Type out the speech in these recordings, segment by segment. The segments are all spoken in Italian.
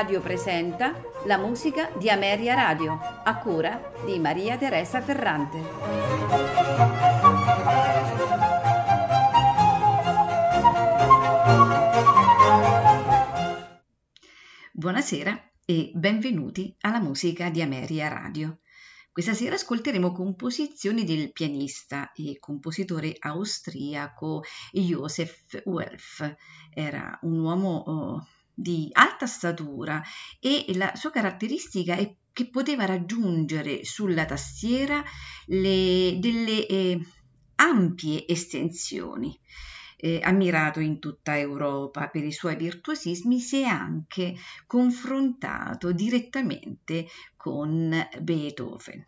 Radio presenta la musica di Ameria Radio, a cura di Maria Teresa Ferrante. Buonasera e benvenuti alla musica di Ameria Radio. Questa sera ascolteremo composizioni del pianista e compositore austriaco Josef Welf. Era un uomo oh, di alta statura e la sua caratteristica è che poteva raggiungere sulla tastiera le, delle eh, ampie estensioni. Eh, ammirato in tutta Europa per i suoi virtuosismi, si è anche confrontato direttamente con Beethoven.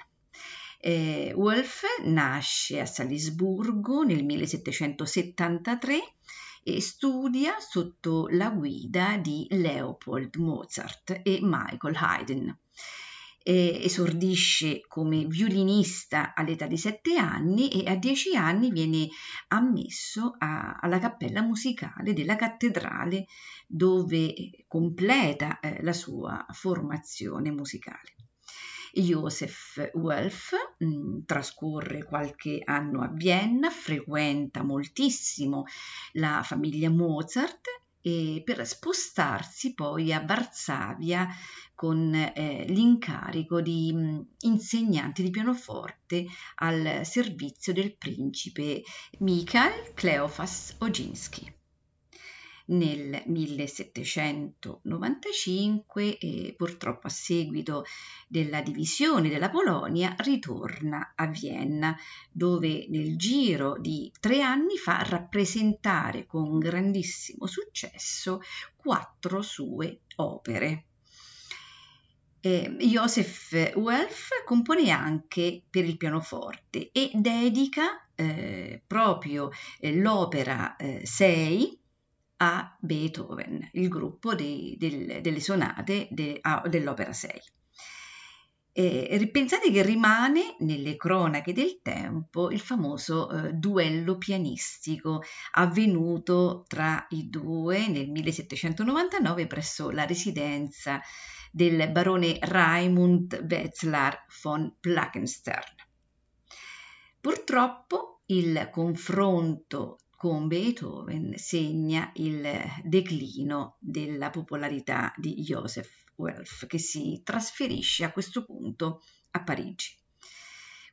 Eh, Wolf nasce a Salisburgo nel 1773 e studia sotto la guida di Leopold Mozart e Michael Haydn. Esordisce come violinista all'età di sette anni e a dieci anni viene ammesso a, alla cappella musicale della cattedrale dove completa eh, la sua formazione musicale. Joseph Welf mm, trascorre qualche anno a Vienna, frequenta moltissimo la famiglia Mozart per spostarsi poi a Varsavia con eh, l'incarico di mh, mm, insegnante di pianoforte al servizio del principe Mikhail Kleofas Oginski nel 1795 e purtroppo a seguito della divisione della Polonia ritorna a Vienna dove nel giro di tre anni fa rappresentare con grandissimo successo quattro sue opere. Eh, Joseph Welf compone anche per il pianoforte e dedica eh, proprio eh, l'opera 6 eh, a Beethoven, il gruppo dei, del, delle sonate de, a, dell'opera 6. E pensate che rimane nelle cronache del tempo il famoso eh, duello pianistico avvenuto tra i due nel 1799 presso la residenza del barone Raimund Wetzlar von Plackenstern. Purtroppo il confronto con Beethoven segna il declino della popolarità di Joseph Welf, che si trasferisce a questo punto a Parigi.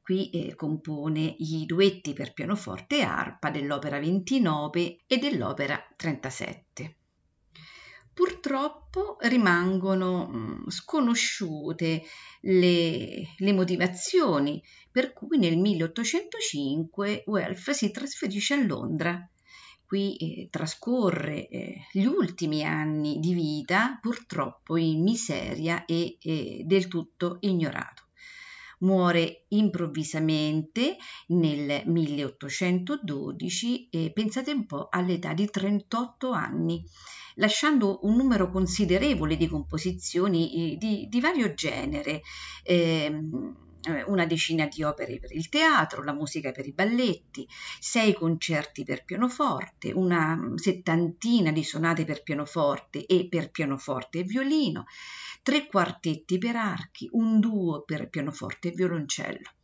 Qui eh, compone i duetti per pianoforte e arpa dell'opera 29 e dell'opera 37 purtroppo rimangono mm, sconosciute le, le, motivazioni per cui nel 1805 Welf si trasferisce a Londra. Qui eh, trascorre eh, gli ultimi anni di vita purtroppo in miseria e eh, del tutto ignorato. Muore improvvisamente nel 1812 e pensate un po' all'età di 38 anni lasciando un numero considerevole di composizioni eh, di, di vario genere. Ehm, eh, una decina di opere per il teatro, la musica per i balletti, sei concerti per pianoforte, una settantina di sonate per pianoforte e per pianoforte e violino, tre quartetti per archi, un duo per pianoforte e violoncello.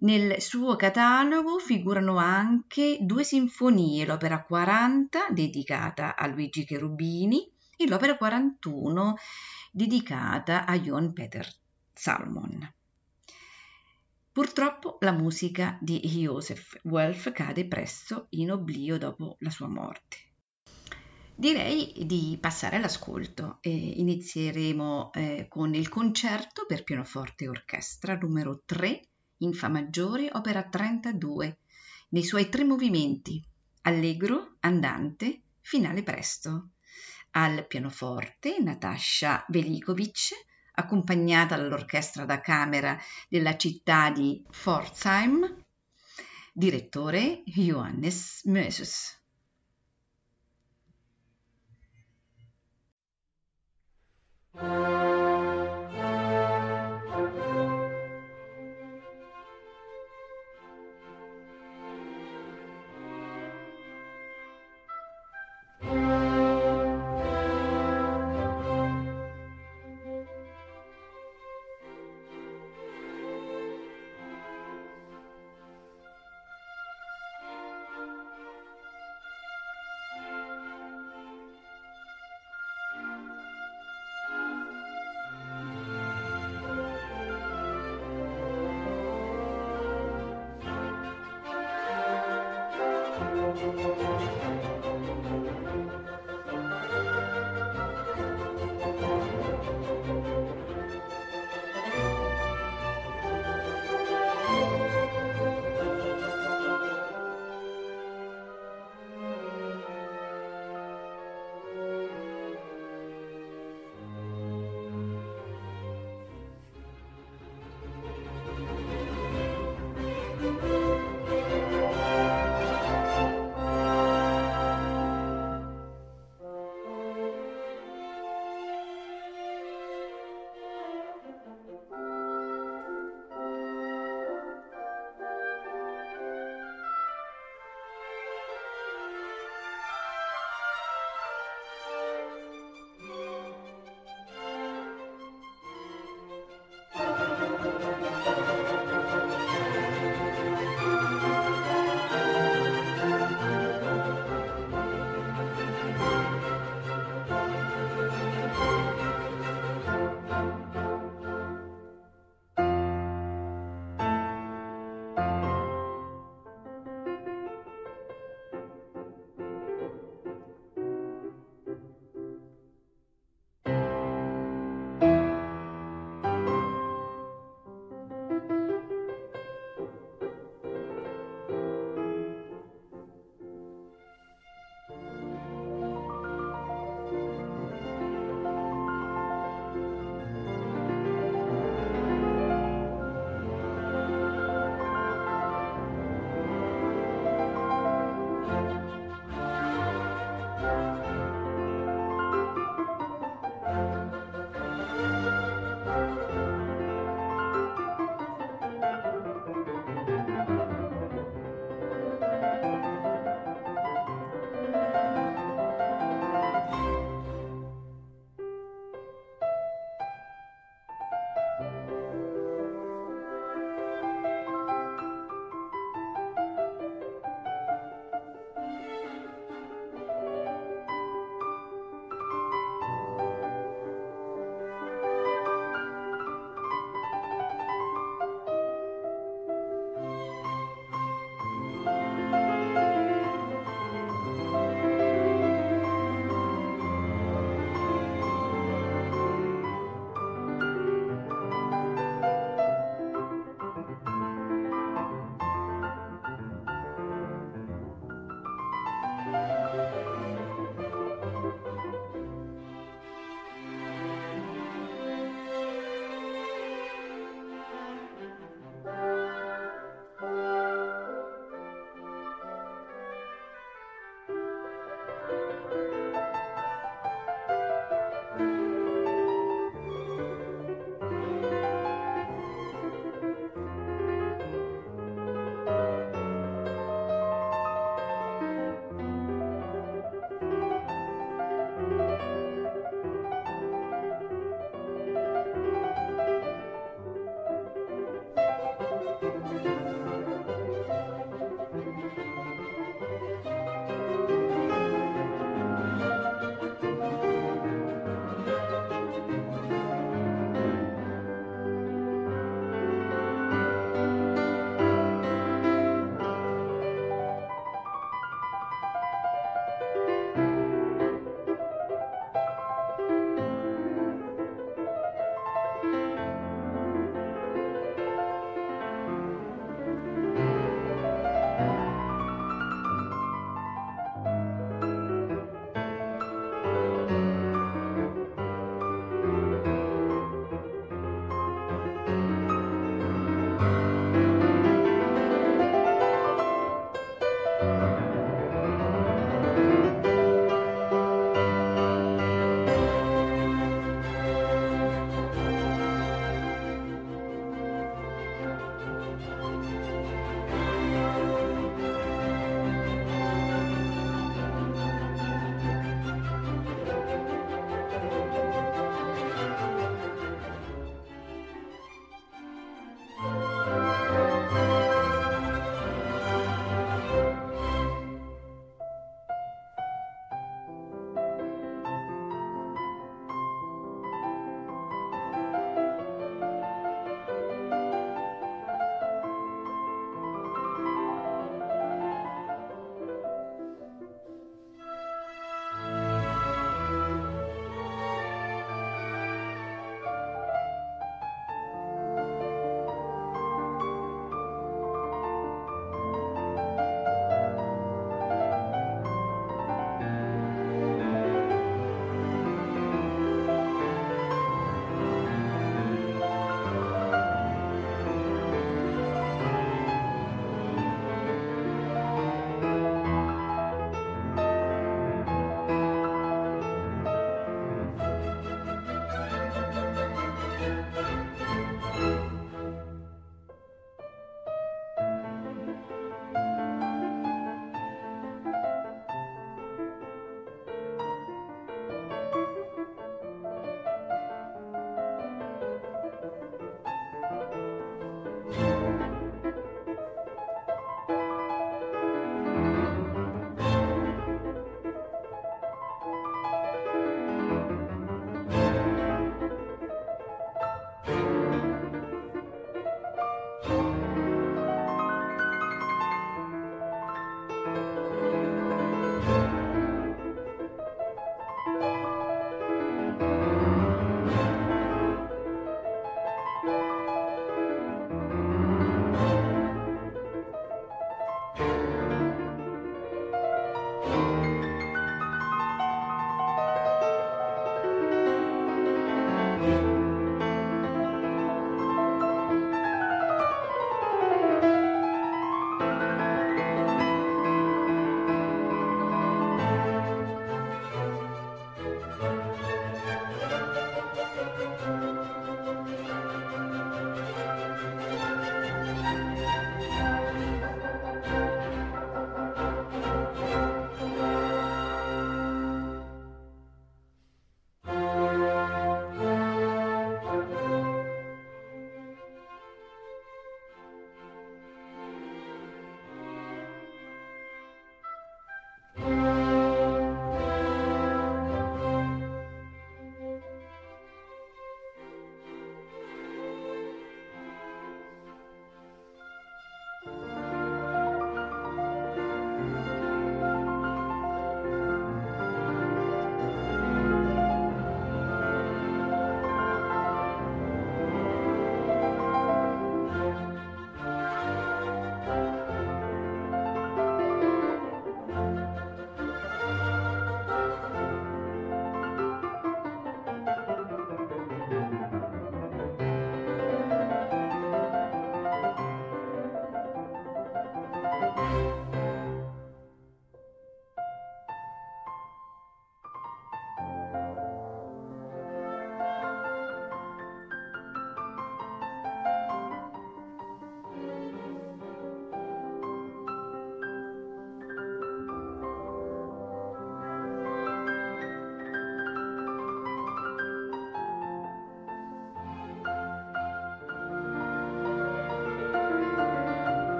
Nel suo catalogo figurano anche due sinfonie, l'opera 40 dedicata a Luigi Cherubini e l'opera 41 dedicata a Johann Peter Salmon. Purtroppo la musica di Joseph Welf cade presto in oblio dopo la sua morte. Direi di passare all'ascolto e inizieremo eh, con il concerto per pianoforte e orchestra numero 3 in Fa maggiore, opera 32, nei suoi tre movimenti, allegro, andante, finale presto. Al pianoforte Natasha Velikovic, accompagnata dall'orchestra da camera della città di Pforzheim, direttore Johannes Möses.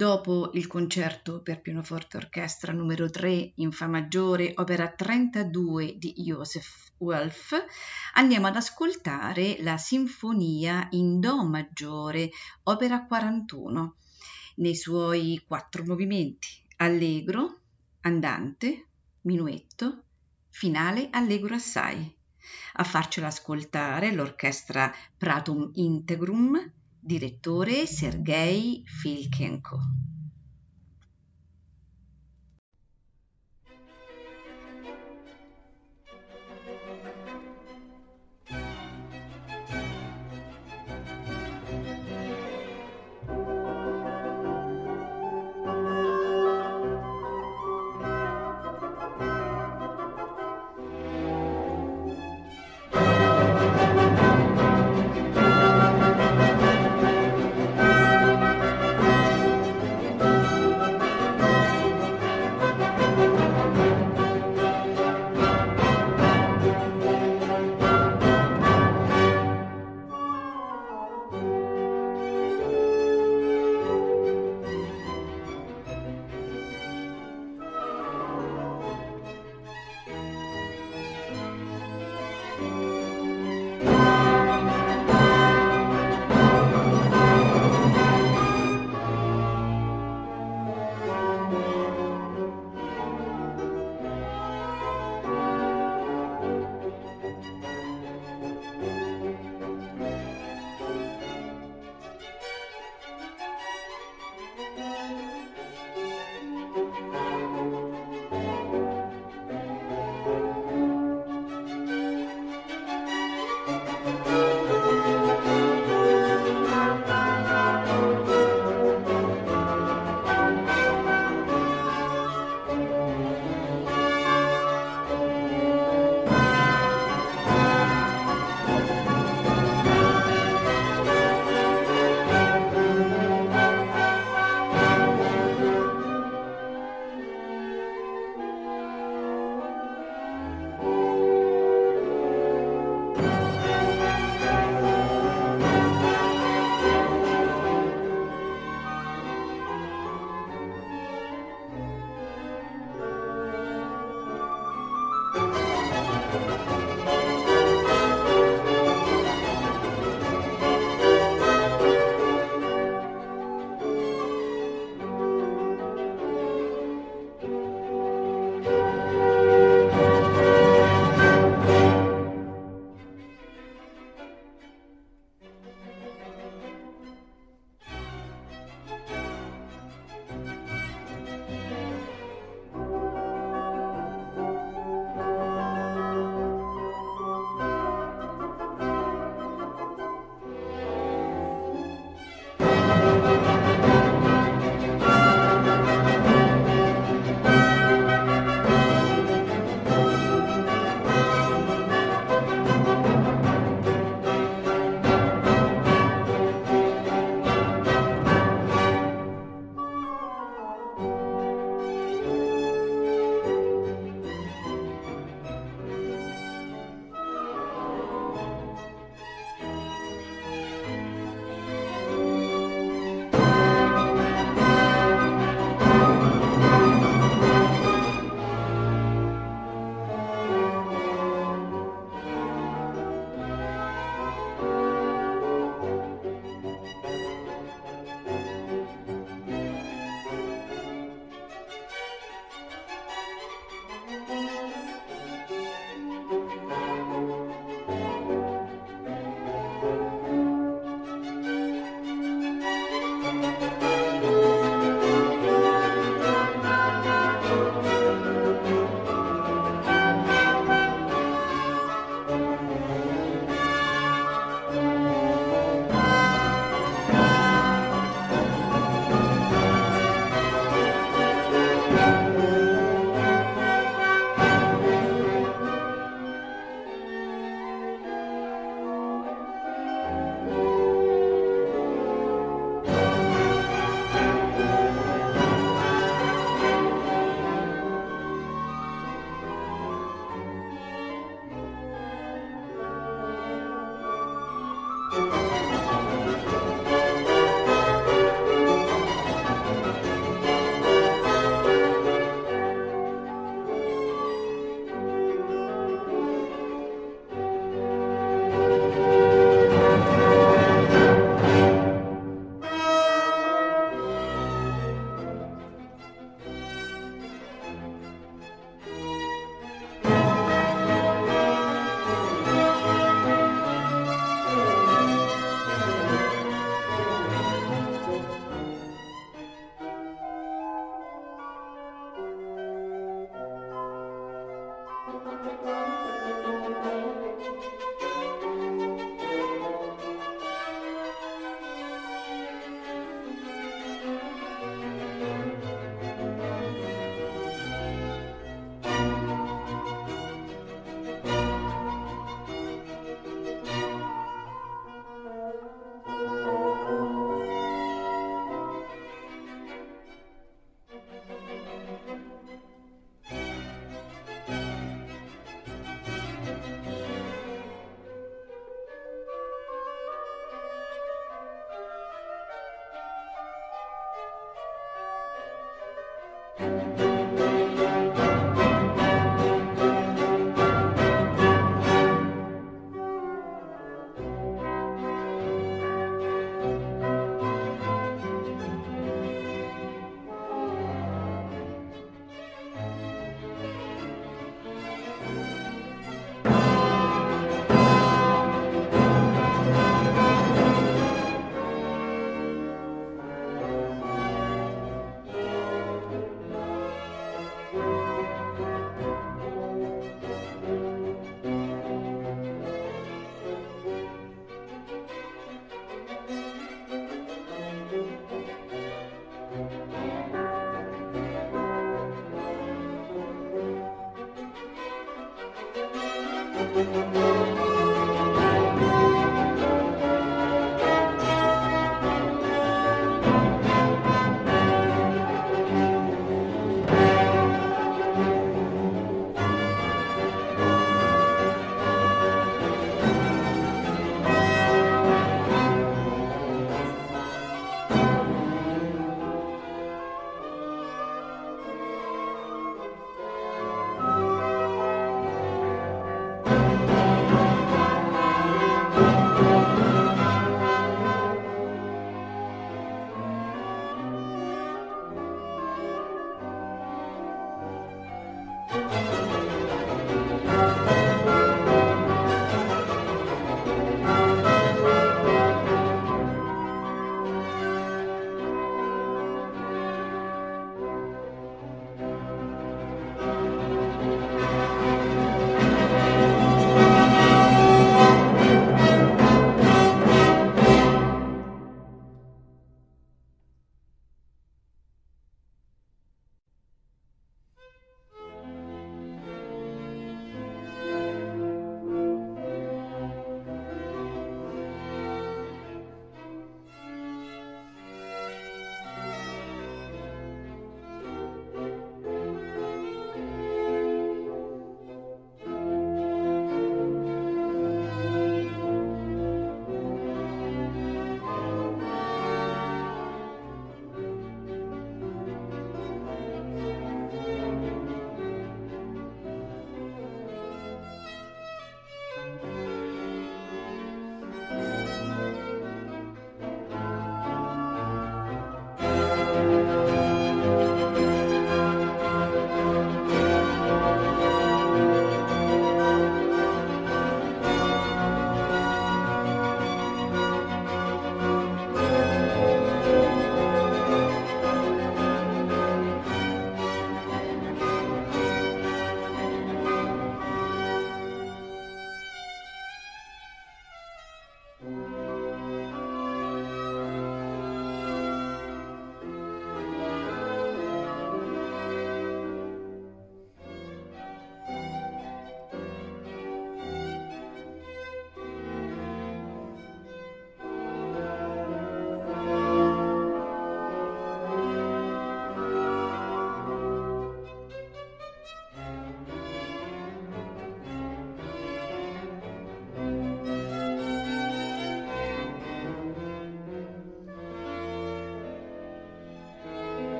Dopo il concerto per pianoforte orchestra numero 3 in Fa maggiore, opera 32 di Joseph Wolf, andiamo ad ascoltare la Sinfonia in Do maggiore, opera 41, nei suoi quattro movimenti, allegro, andante, minuetto, finale allegro assai. A farcela ascoltare l'orchestra Pratum Integrum Direttore Sergej Filchenko.